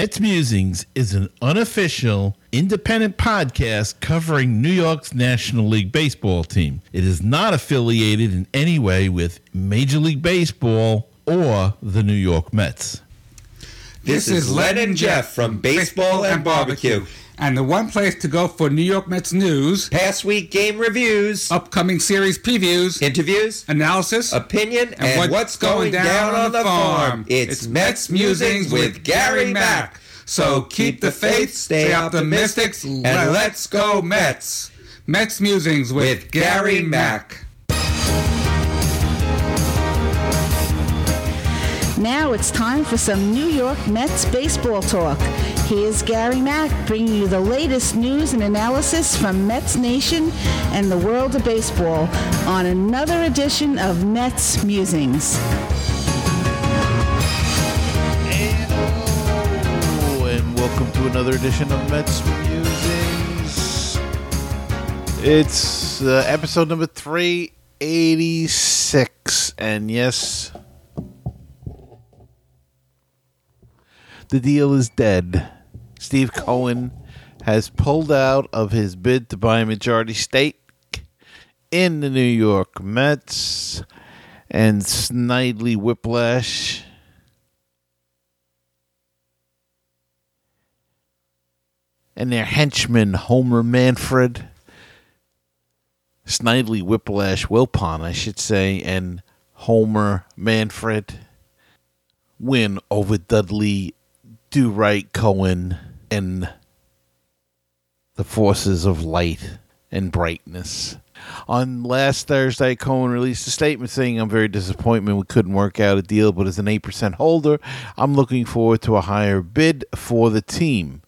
Mets Musings is an unofficial, independent podcast covering New York's National League Baseball team. It is not affiliated in any way with Major League Baseball or the New York Mets. This is Len and Jeff from Baseball and Barbecue. And the one place to go for New York Mets news, Past week game reviews, upcoming series previews, interviews, analysis, opinion, and, what's going down on the farm. It's Mets Musings with Gary Mack. So keep the faith, stay optimistic, and let's go Mets. Mets Musings with, With Gary Mack. Now it's time for some New York Mets baseball talk. Here's Gary Mack bringing you the latest news and analysis from Mets Nation and the world of baseball on another edition of Mets Musings. Another edition of Mets Musings. It's uh, episode number 386, and yes, the deal is dead. Steve Cohen has pulled out of his bid to buy a majority stake in the New York Mets, and Snidely Whiplash and their henchman Homer Manfred, Snidely Whiplash Wilpon, I should say, and Homer Manfred win over Dudley Do Right Cohen and the forces of light and brightness. On last Thursday, Cohen released a statement saying, I'm very disappointed we couldn't work out a deal, but as an 8% holder, I'm looking forward to a higher bid for the team.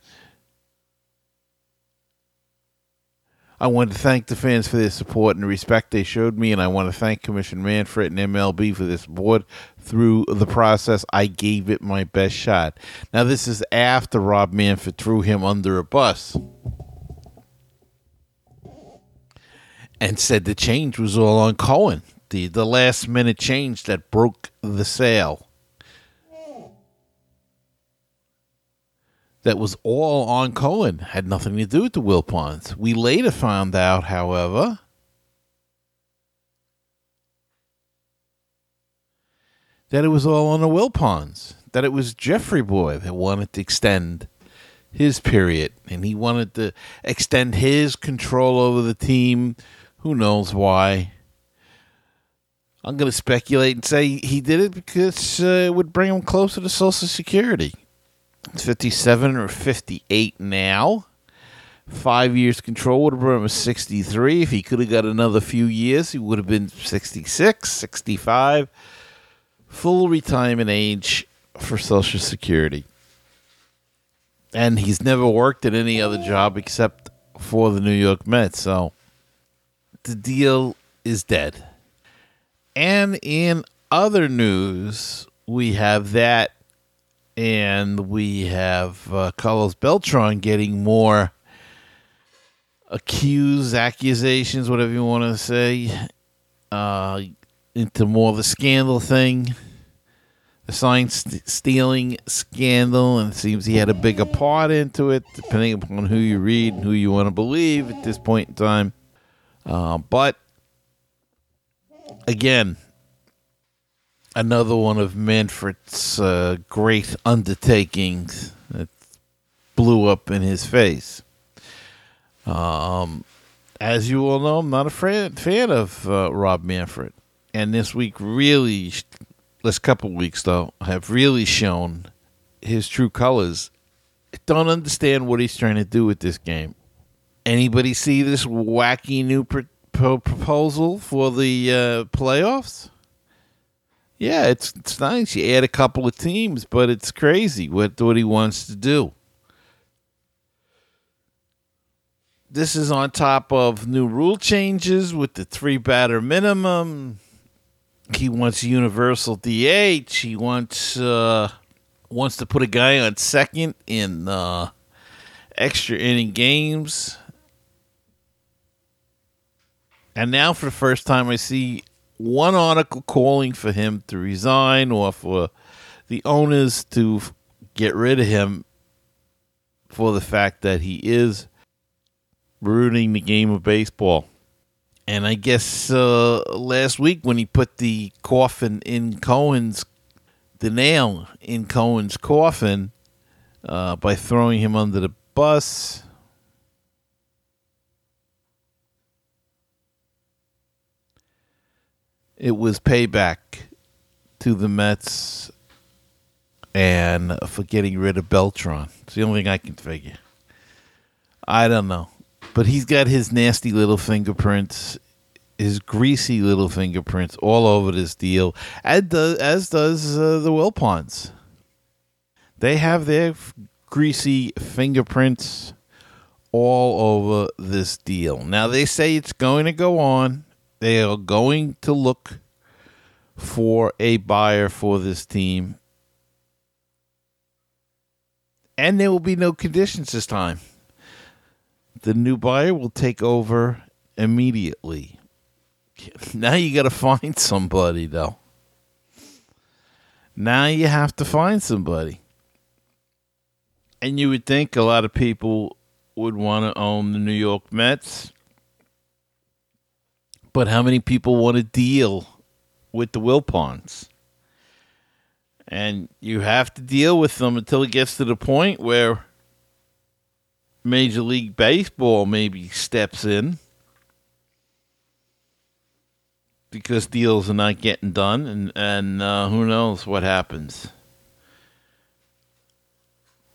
I want to thank the fans for their support and respect they showed me, and I want to thank Commissioner Manfred and MLB for this board through the process. I gave it my best shot. Now, this is after Rob Manfred threw him under a bus and said the change was all on Cohen, the, the last minute change that broke the sale. That was all on Cohen, had nothing to do with the Wilpons. We later found out, however, that it was all on the Wilpons, that it was Jeffrey Boy that wanted to extend his period, and he wanted to extend his control over the team. Who knows why? I'm going to speculate and say he did it because uh, it would bring him closer to Social Security. 57 or 58 now. Five years control would have brought him to 63. If he could have got another few years, he would have been 66, 65. Full retirement age for Social Security. And he's never worked at any other job except for the New York Mets. So the deal is dead. And in other news, we have that and we have uh, Carlos Beltran getting more accused, accusations, whatever you want to say, uh, into more of the scandal thing, the sign st- stealing scandal, and it seems he had a bigger part into it, depending upon who you read and who you want to believe at this point in time. Uh, but again, another one of Manfred's uh, great undertakings that blew up in his face. Um, as you all know, I'm not a fan, fan of uh, Rob Manfred. And this week, really, last couple weeks though, have really shown his true colors. I don't understand what he's trying to do with this game. Anybody see this wacky new pr- pro- proposal for the uh, playoffs? Yeah, it's it's nice. You add a couple of teams, but it's crazy what what he wants to do. This is on top of new rule changes with the three batter minimum. He wants universal DH. He wants uh, wants to put a guy on second in uh, extra inning games. And now, for the first time, I see one article calling for him to resign or for the owners to get rid of him for the fact that he is ruining the game of baseball. And I guess uh, last week when he put the coffin in Cohen's, the nail in Cohen's coffin uh, by throwing him under the bus. It was payback to the Mets and for getting rid of Beltran. It's the only thing I can figure. I don't know. But he's got his nasty little fingerprints, his greasy little fingerprints all over this deal, as does, as does uh, the Wilpons. They have their f- greasy fingerprints all over this deal. Now, they say it's going to go on. They are going to look for a buyer for this team. And there will be no conditions this time the new buyer will take over immediately. Now you got to find somebody, though. Now you have to find somebody. And you would think a lot of people would want to own the New York Mets. But how many people want to deal with the Wilpons? And you have to deal with them until it gets to the point where Major League Baseball maybe steps in because deals are not getting done, and and uh, who knows what happens.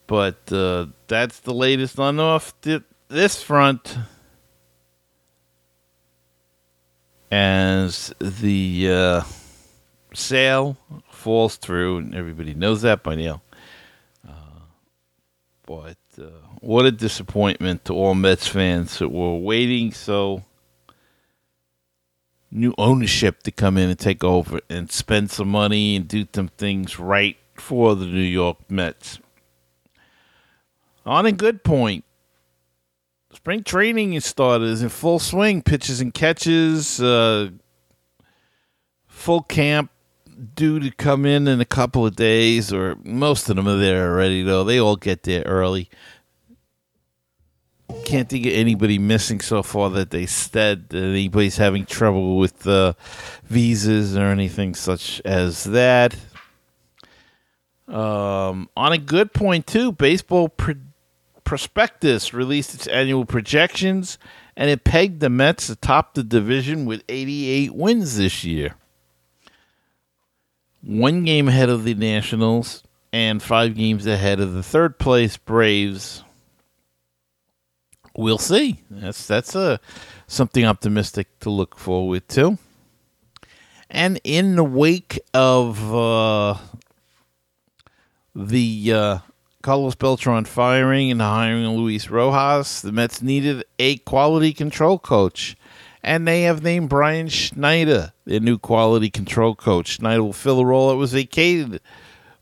But uh, that's the latest on off th- this front. As the uh, sale falls through, and everybody knows that by now. Uh, but uh, what a disappointment to all Mets fans that were waiting so new ownership to come in and take over and spend some money and do some things right for the New York Mets. On a good point, spring training is started is in full swing. Pitches and catches, uh, full camp due to come in in a couple of days, or most of them are there already. Though they all get there early can't think of anybody missing so far that they said that anybody's having trouble with uh, visas or anything such as that. Um, on a good point too, Baseball Pro- Prospectus released its annual projections, and it pegged the Mets atop the division with 88 wins this year. One game ahead of the Nationals and five games ahead of the third place Braves we'll see. That's that's a uh, something optimistic to look forward to. And in the wake of uh, the uh, Carlos Beltran firing and hiring Luis Rojas, the Mets needed a quality control coach. And they have named Brian Schneider their new quality control coach. Schneider will fill a role that was vacated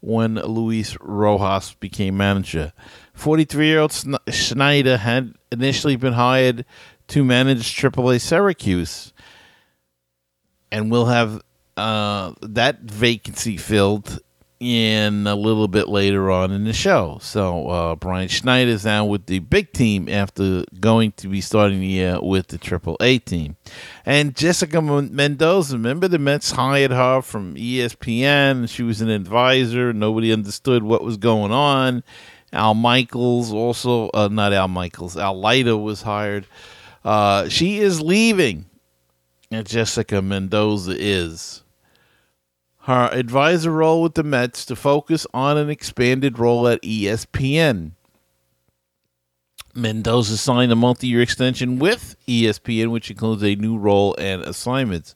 when Luis Rojas became manager. 43 year old Schneider had initially been hired to manage AAA Syracuse and will have uh, that vacancy filled in a little bit later on in the show. So uh, Brian Schneider is now with the big team after going to be starting the year with the Triple A team. And Jessica Mendoza, remember the Mets hired her from ESPN. She was an advisor. Nobody understood what was going on. Al Michaels also, uh, not Al Michaels, Al Leiter was hired. Uh, she is leaving. And Jessica Mendoza is. Her advisor role with the Mets to focus on an expanded role at ESPN. Mendoza signed a multi year extension with ESPN, which includes a new role and assignments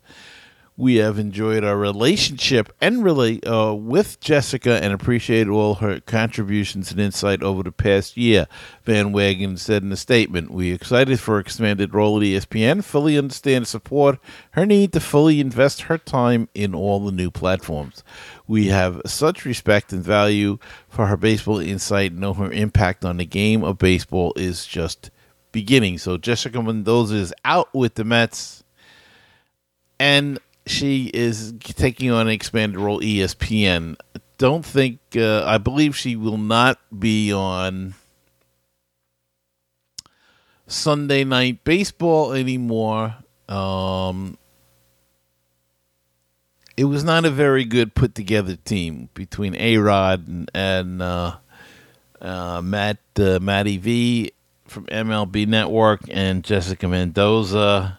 we have enjoyed our relationship and really uh, with Jessica and appreciated all her contributions and insight over the past year. Van Wagenen said in a statement, "We are excited for her expanded role at ESPN. Fully understand and support her need to fully invest her time in all the new platforms. We have such respect and value for her baseball insight. Know her impact on the game of baseball is just." Beginning. So Jessica Mendoza is out with the Mets. And she is taking on an expanded role ESPN. Don't think uh, I believe she will not be on Sunday night baseball anymore. Um, it was not a very good put together team between A Rod and, and uh, uh, Matt uh, Matty V from MLB Network and Jessica Mendoza.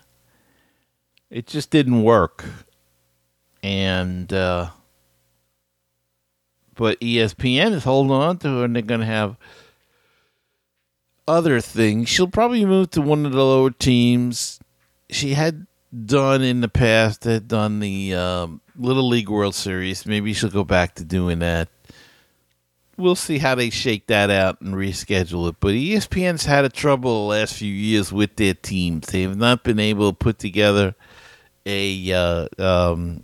It just didn't work, and uh, but ESPN is holding on to her, and they're going to have other things. She'll probably move to one of the lower teams. She had done in the past, had done the um, Little League World Series. Maybe she'll go back to doing that. We'll see how they shake that out and reschedule it. But ESPN's had a trouble the last few years with their teams. They have not been able to put together a uh, um,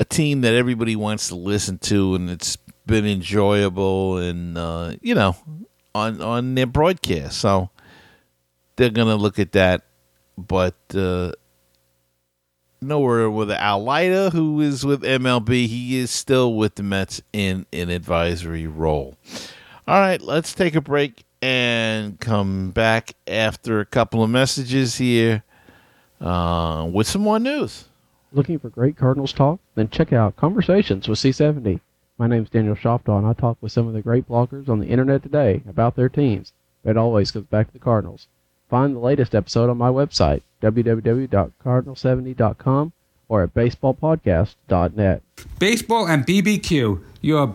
a team that everybody wants to listen to, and it's been enjoyable and uh, you know on on their broadcast. So they're gonna look at that, but uh, nowhere with Al Leiter, who is with MLB. He is still with the Mets in an advisory role. All right, let's take a break and come back after a couple of messages here uh, with some more news. Looking for great Cardinals talk? Then check out Conversations with C70. My name is Daniel Shoptaw, and I talk with some of the great bloggers on the internet today about their teams. But it always comes back to the Cardinals. Find the latest episode on my website, www.cardinal70.com or at baseballpodcast.net. Baseball and BBQ, your b-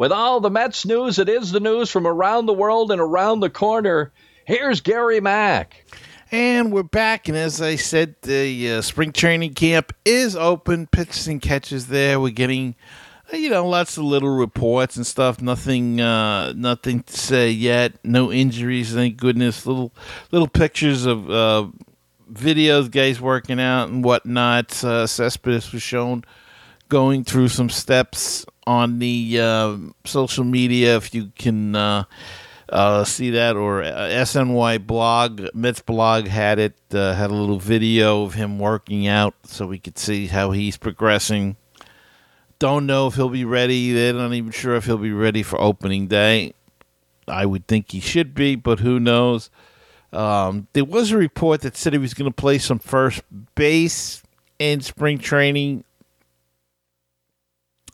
With all the Mets news, it is the news from around the world and around the corner. Here's Gary Mack. And we're back, and as I said, the uh, spring training camp is open. Pitches and catches there. We're getting, uh, you know, lots of little reports and stuff. Nothing, uh, nothing to say yet. No injuries, thank goodness. Little, little pictures of uh, videos, guys working out and whatnot. Uh, Cespedes was shown going through some steps on the uh, social media. If you can uh, uh, see that, or uh, SNY blog, Mets blog had it, uh, had a little video of him working out so we could see how he's progressing. Don't know if he'll be ready. They're not even sure if he'll be ready for opening day. I would think he should be, but who knows? Um, there was a report that said he was going to play some first base in spring training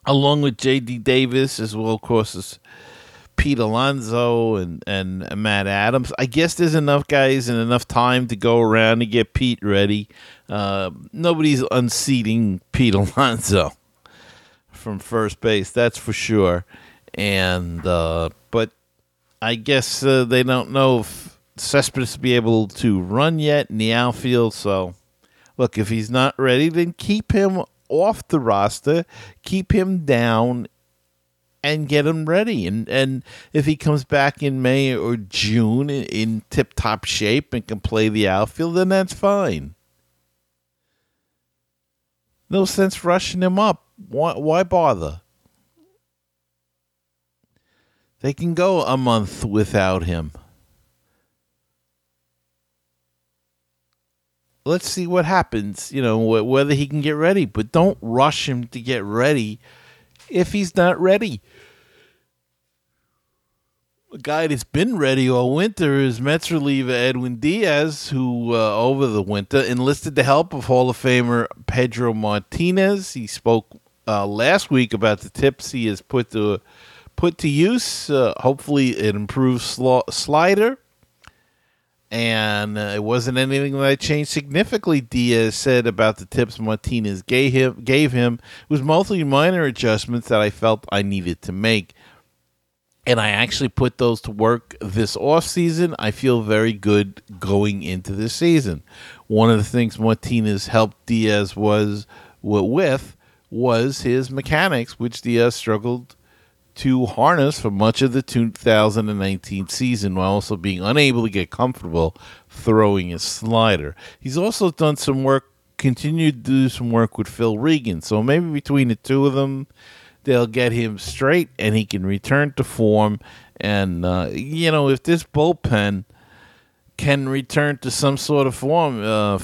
along with J.D. Davis, as well, of course, as Pete Alonso and, and Matt Adams. I guess there's enough guys and enough time to go around to get Pete ready. Uh, nobody's unseating Pete Alonso from first base, that's for sure. And uh, but I guess uh, they don't know if Cespedes will be able to run yet in the outfield. So, look, if he's not ready, then keep him off the roster, keep him down, and get him ready. And and if he comes back in May or June in, in tip top shape and can play the outfield, then that's fine. No sense rushing him up. Why, why bother? They can go a month without him. Let's see what happens, you know, wh- whether he can get ready, but don't rush him to get ready if he's not ready. A guy that's been ready all winter is Mets reliever Edwin Diaz, who uh, over the winter enlisted the help of Hall of Famer Pedro Martinez. He spoke uh, last week about the tips he has put to put to use. Uh, hopefully, it improves sl- slider. And uh, it wasn't anything that I changed significantly. Diaz said about the tips Martinez gave him. Gave him it was mostly minor adjustments that I felt I needed to make and I actually put those to work this off season. I feel very good going into this season. One of the things Martinez helped Diaz was with was his mechanics, which Diaz struggled to harness for much of the 2019 season while also being unable to get comfortable throwing his slider. He's also done some work, continued to do some work with Phil Regan. So maybe between the two of them, they'll get him straight and he can return to form. And, uh, you know, if this bullpen can return to some sort of form, uh,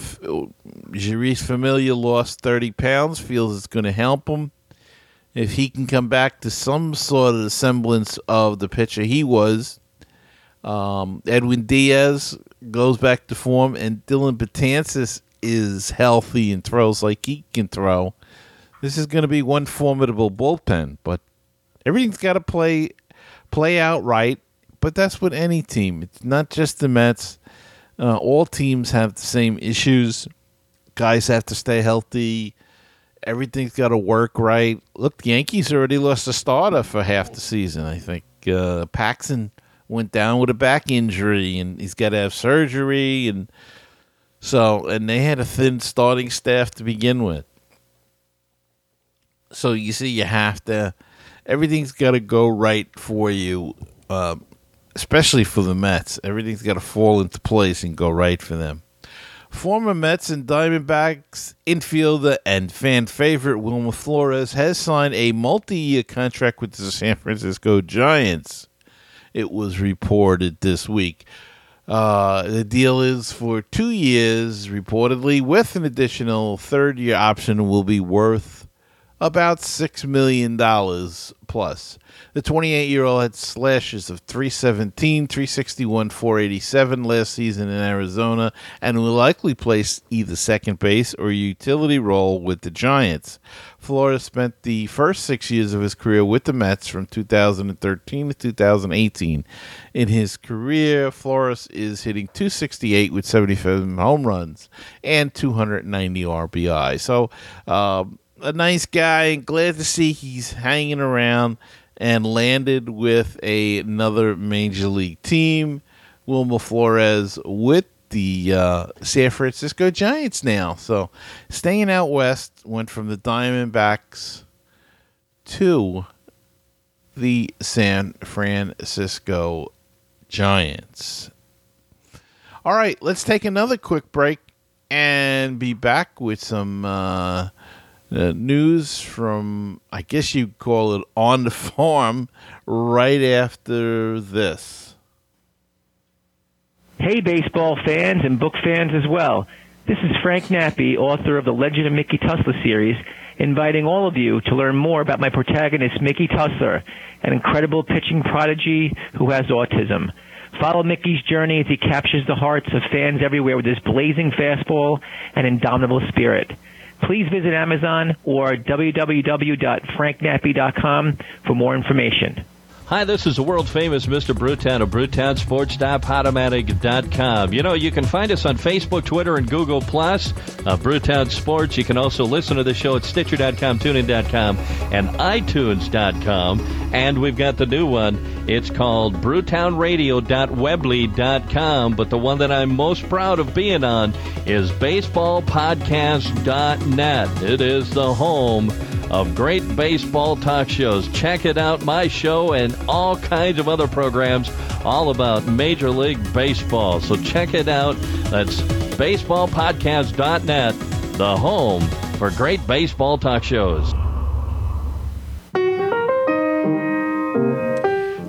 Jeurys Familia lost 30 pounds, feels it's going to help him if he can come back to some sort of semblance of the pitcher he was, um, Edwin Diaz goes back to form, and Dellin Betances is healthy and throws like he can throw. This is going to be one formidable bullpen, but everything's got to play play out right. But that's with any team. It's not just the Mets. Uh, all teams have the same issues. Guys have to stay healthy everything's got to work right. Look, the Yankees already lost a starter for half the season. I think uh, Paxton went down with a back injury, and he's got to have surgery, and so and they had a thin starting staff to begin with. So you see, you have to. Everything's got to go right for you, uh, especially for the Mets. Everything's got to fall into place and go right for them. Former Mets and Diamondbacks infielder and fan favorite Wilmer Flores has signed a multi year contract with the San Francisco Giants. It was reported this week. Uh, the deal is for two years, reportedly, with an additional third year option, will be worth about $6 million plus. The 28 year old had slashes of 317, 361, 487 last season in Arizona and will likely play either second base or utility role with the Giants. Flores spent the first six years of his career with the Mets from 2013 to 2018. In his career, Flores is hitting 268 with 75 home runs and 290 RBI. So, uh, a nice guy. and Glad to see he's hanging around and landed with a, another major league team. Wilmer Flores with the uh, San Francisco Giants now. So staying out west, went from the Diamondbacks to the San Francisco Giants. All right, let's take another quick break and be back with some uh, uh, news from, I guess you call it on the farm, right after this. Hey, baseball fans and book fans as well. This is Frank Nappi, author of the Legend of Mickey Tussler series, inviting all of you to learn more about my protagonist, Mickey Tussler, an incredible pitching prodigy who has autism. Follow Mickey's journey as he captures the hearts of fans everywhere with his blazing fastball and indomitable spirit please visit Amazon or www.franknappi.com for more information. Hi, this is the world famous Mr. Brewtown of BrewtownSports.podomatic.com. You know, you can find us on Facebook, Twitter, and Google Plus. Uh, Brewtown Sports. You can also listen to the show at Stitcher.com, TuneIn.com, and iTunes.com. And we've got the new one. It's called BrewtownRadio.weebly.com. But the one that I'm most proud of being on is BaseballPodcast.net. It is the home of great baseball talk shows. Check it out, my show, and all kinds of other programs all about Major League Baseball. So check it out. That's baseballpodcast.net, the home for great baseball talk shows.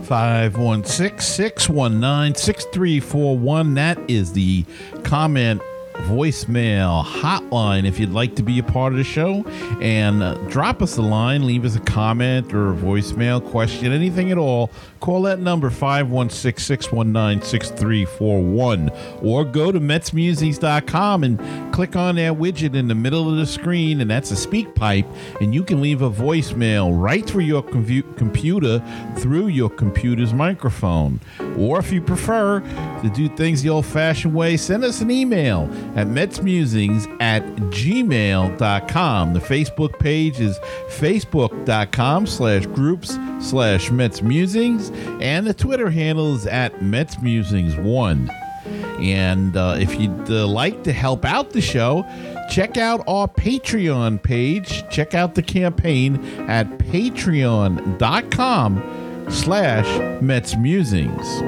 516 619 6341. That is the comment voicemail hotline if you'd like to be a part of the show. And uh, drop us a line leave us a comment or a voicemail question anything at all. Call that number 516-619-6341 or go to metsmusings.com and click on that widget in the middle of the screen and that's a speak pipe and you can leave a voicemail right through your com- computer through your computer's microphone. Or if you prefer to do things the old-fashioned way send us an email at metsmusings at gmail.com. The Facebook page is facebook.com slash groups slash Mets Musings, and the Twitter handle is at Mets Musings 1. And uh, if you'd uh, like to help out the show, check out our Patreon page. Check out the campaign at patreon.com slash Mets Musings.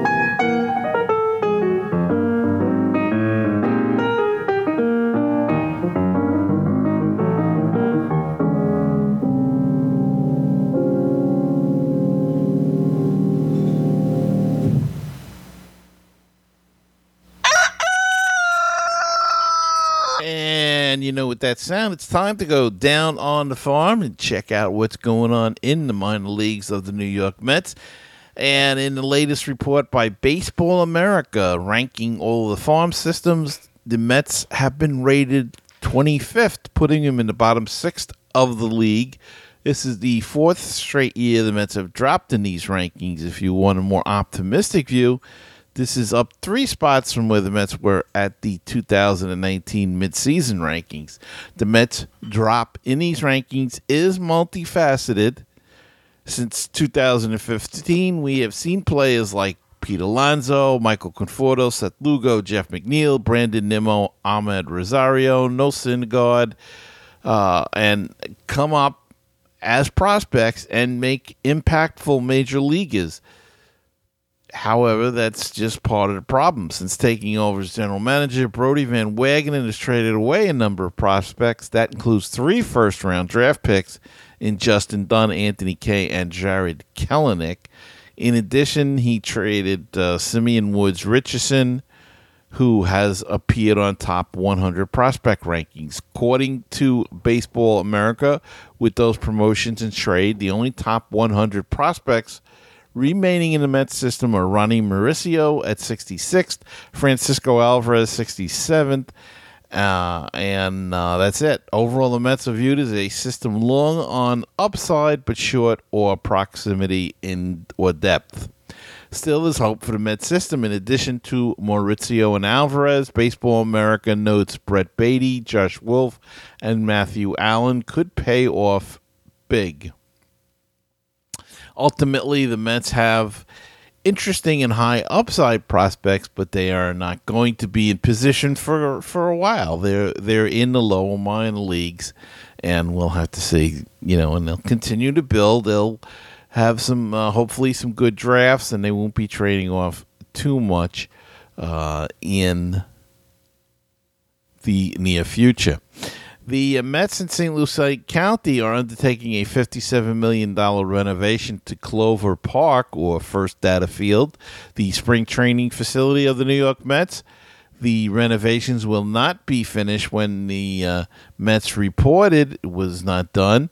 With that sound, it's time to go down on the farm and check out what's going on in the minor leagues of the New York Mets. And in the latest report by Baseball America, ranking all the farm systems, the Mets have been rated 25th, putting them in the bottom sixth of the league. This is the fourth straight year the Mets have dropped in these rankings. If you want a more optimistic view, this is up three spots from where the Mets were at the 2019 midseason rankings. The Mets' drop in these rankings is multifaceted. Since 2015, we have seen players like Pete Alonso, Michael Conforto, Seth Lugo, Jeff McNeil, Brandon Nimmo, Amed Rosario, Noah Syndergaard, uh, and come up as prospects and make impactful major leaguers. However, that's just part of the problem. Since taking over as general manager, Brodie Van Wagenen has traded away a number of prospects. That includes three first round draft picks in Justin Dunn, Anthony Kay, and Jarred Kelenic. In addition, he traded uh, Simeon Woods Richardson, who has appeared on top 100 prospect rankings. According to Baseball America, with those promotions and trade, the only top 100 prospects remaining in the Mets system are Ronnie Mauricio at 66th, Francisco Alvarez 67th, uh, and uh, that's it. Overall, the Mets are viewed as a system long on upside but short or proximity in or depth. Still, there's hope for the Mets system. In addition to Mauricio and Alvarez, Baseball America notes Brett Baty, Josh Wolf, and Matthew Allen could pay off big. Ultimately, the Mets have interesting and high upside prospects, but they are not going to be in position for for a while. They're they're in the lower minor leagues, and we'll have to see. You know, and they'll continue to build. They'll have some uh, hopefully some good drafts, and they won't be trading off too much uh, in the near future. The uh, Mets in St. Lucie County are undertaking a $57 million renovation to Clover Park, or First Data Field, the spring training facility of the New York Mets. The renovations will not be finished when the uh, Mets reported it was not done,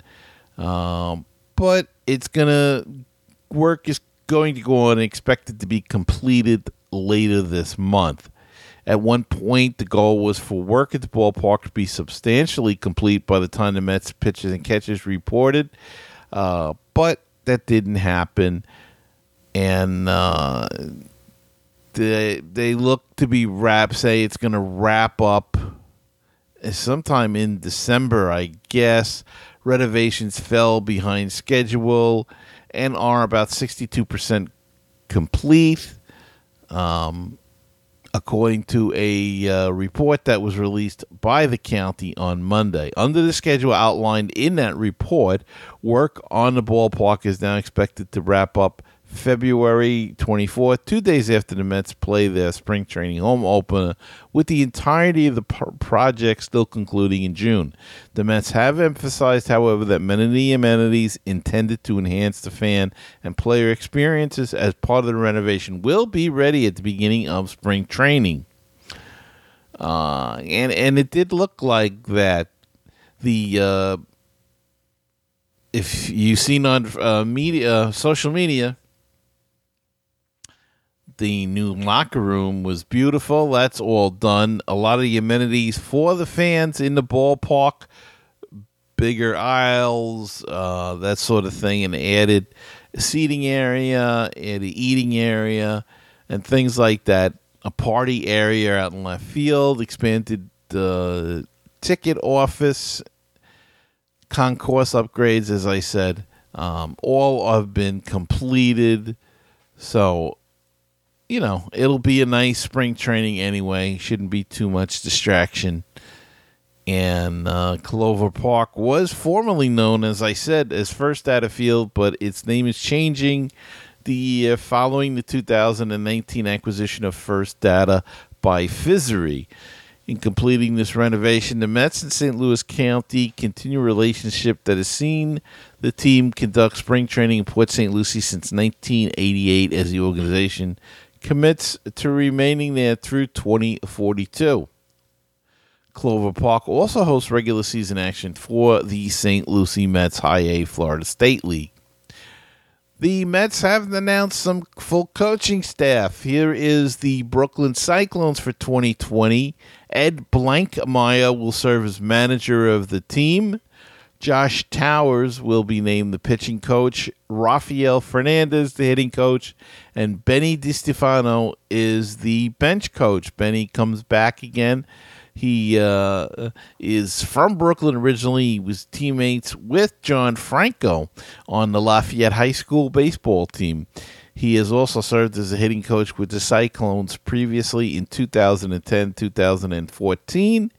um, but it's going to work is going to go on and expected to be completed later this month. At one point, the goal was for work at the ballpark to be substantially complete by the time the Mets pitchers and catchers reported, uh, but that didn't happen, and uh, they they look to be wrap. Say it's going to wrap up sometime in December, I guess. Renovations fell behind schedule and are about sixty-two percent complete. Um, according to a uh, report that was released by the county on Monday. Under the schedule outlined in that report, work on the ballpark is now expected to wrap up February 24th, two days after the Mets play their spring training home opener, with the entirety of the project still concluding in June. The Mets have emphasized, however, that many of the amenities intended to enhance the fan and player experiences as part of the renovation will be ready at the beginning of spring training. Uh, and and it did look like that. The uh, if you've seen on uh, media, social media, the new locker room was beautiful. That's all done. A lot of the amenities for the fans in the ballpark, bigger aisles, uh, that sort of thing, and added seating area, added eating area, and things like that. A party area out in left field, expanded the ticket office, concourse upgrades, as I said. Um, all have been completed. So you know, it'll be a nice spring training anyway. Shouldn't be too much distraction. And uh, Clover Park was formerly known, as I said, as First Data Field, but its name is changing the uh, following the 2019 acquisition of First Data by Fiserv. In completing this renovation, the Mets and St. Lucie County continue a relationship that has seen the team conduct spring training in Port St. Lucie since 1988 as the organization commits to remaining there through 2042. Clover Park also hosts regular season action for the St. Lucie Mets High A Florida State League. The Mets have announced some full coaching staff. Here is the Brooklyn Cyclones for 2020. Ed Blankmeyer will serve as manager of the team. Josh Towers will be named the pitching coach. Rafael Fernandez, the hitting coach. And Benny DiStefano is the bench coach. Benny comes back again. He uh, is from Brooklyn originally. He was teammates with John Franco on the Lafayette High School baseball team. He has also served as a hitting coach with the Cyclones previously in 2010 2014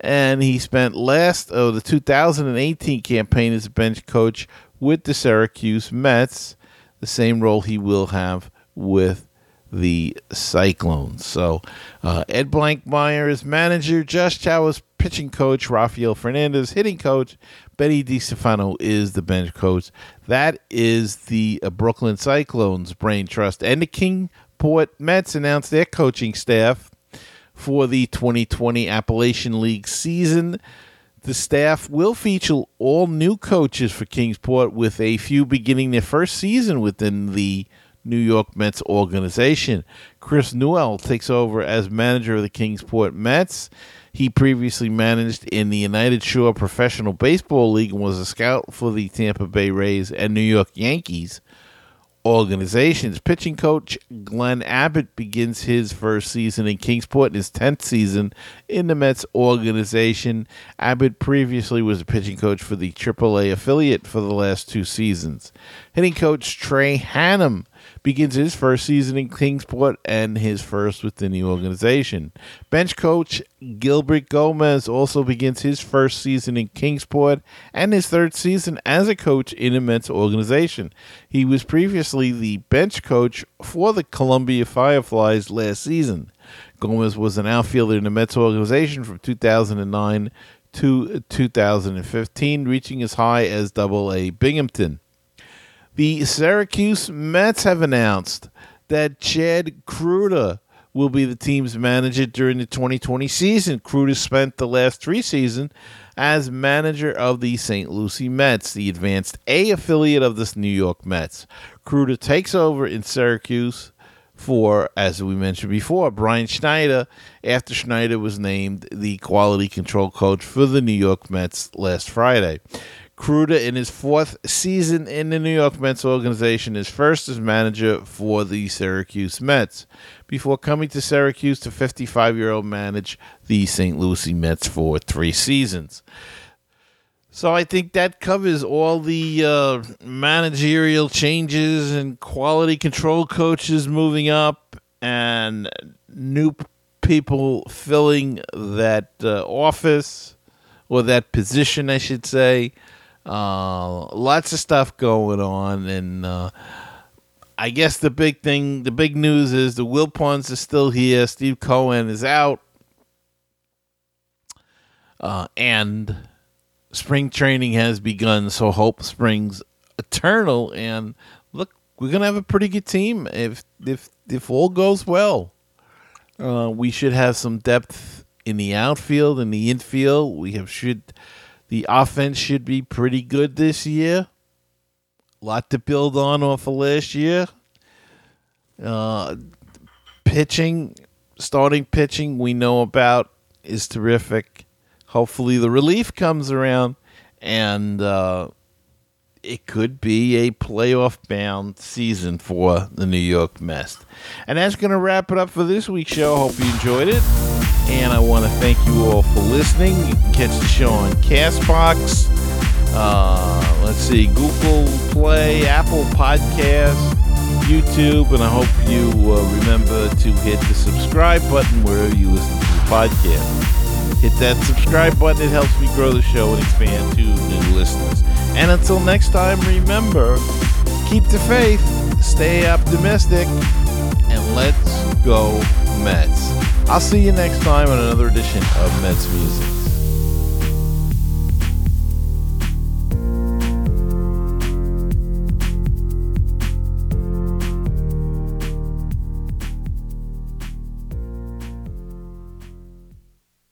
and he spent last of oh, the 2018 campaign as a bench coach with the Syracuse Mets, the same role he will have with the Cyclones. So uh, Ed Blankmeyer is manager, Josh Towers pitching coach, Rafael Fernandez hitting coach, Benny DiStefano is the bench coach. That is the uh, Brooklyn Cyclones brain trust. And the Kingsport Mets announced their coaching staff for the 2020 Appalachian League season. The staff will feature all new coaches for Kingsport, with a few beginning their first season within the New York Mets organization. Chris Newell takes over as manager of the Kingsport Mets. He previously managed in the United Shore Professional Baseball League and was a scout for the Tampa Bay Rays and New York Yankees organizations. Pitching coach Glenn Abbott begins his first season in Kingsport and his 10th season in the Mets organization. Abbott previously was a pitching coach for the AAA affiliate for the last two seasons. Hitting coach Trey Hannum begins his first season in Kingsport and his first with the new organization. Bench coach Gilbert Gomez also begins his first season in Kingsport and his third season as a coach in the Mets organization. He was previously the bench coach for the Columbia Fireflies last season. Gomez was an outfielder in the Mets organization from 2009 to 2015, reaching as high as Double A Binghamton. The Syracuse Mets have announced that Chad Kreuter will be the team's manager during the 2020 season. Kreuter spent the last three seasons as manager of the St. Lucie Mets, the Advanced A affiliate of the New York Mets. Kreuter takes over in Syracuse for, as we mentioned before, Brian Schneider after Schneider was named the quality control coach for the New York Mets last Friday. Kreuter in his fourth season in the New York Mets organization, his first as manager for the Syracuse Mets, before coming to Syracuse to 55 year old manage the St. Lucie Mets for three seasons. So I think that covers all the uh, managerial changes and quality control coaches moving up and new people filling that uh, office or that position, I should say. Uh, lots of stuff going on, and uh, I guess the big thing, the big news is the Wilpons are still here. Steve Cohen is out, uh, and spring training has begun. So hope springs eternal, and look, we're gonna have a pretty good team if if if all goes well. Uh, we should have some depth in the outfield and the infield. We have should the offense should be pretty good this year. A lot to build on off of last year. Uh, pitching, starting pitching, we know about is terrific. Hopefully, the relief comes around and uh, it could be a playoff bound season for the New York Mets. And that's going to wrap it up for this week's show. Hope you enjoyed it. And I want to thank you all for listening. You can catch the show on Castbox. Uh, let's see, Google Play, Apple Podcast, YouTube, and I hope you uh, remember to hit the subscribe button wherever you listen to the podcast. Hit that subscribe button, it helps me grow the show and expand to new listeners. And until next time, remember keep the faith, stay optimistic, and let's go Mets. I'll see you next time on another edition of Mets Music.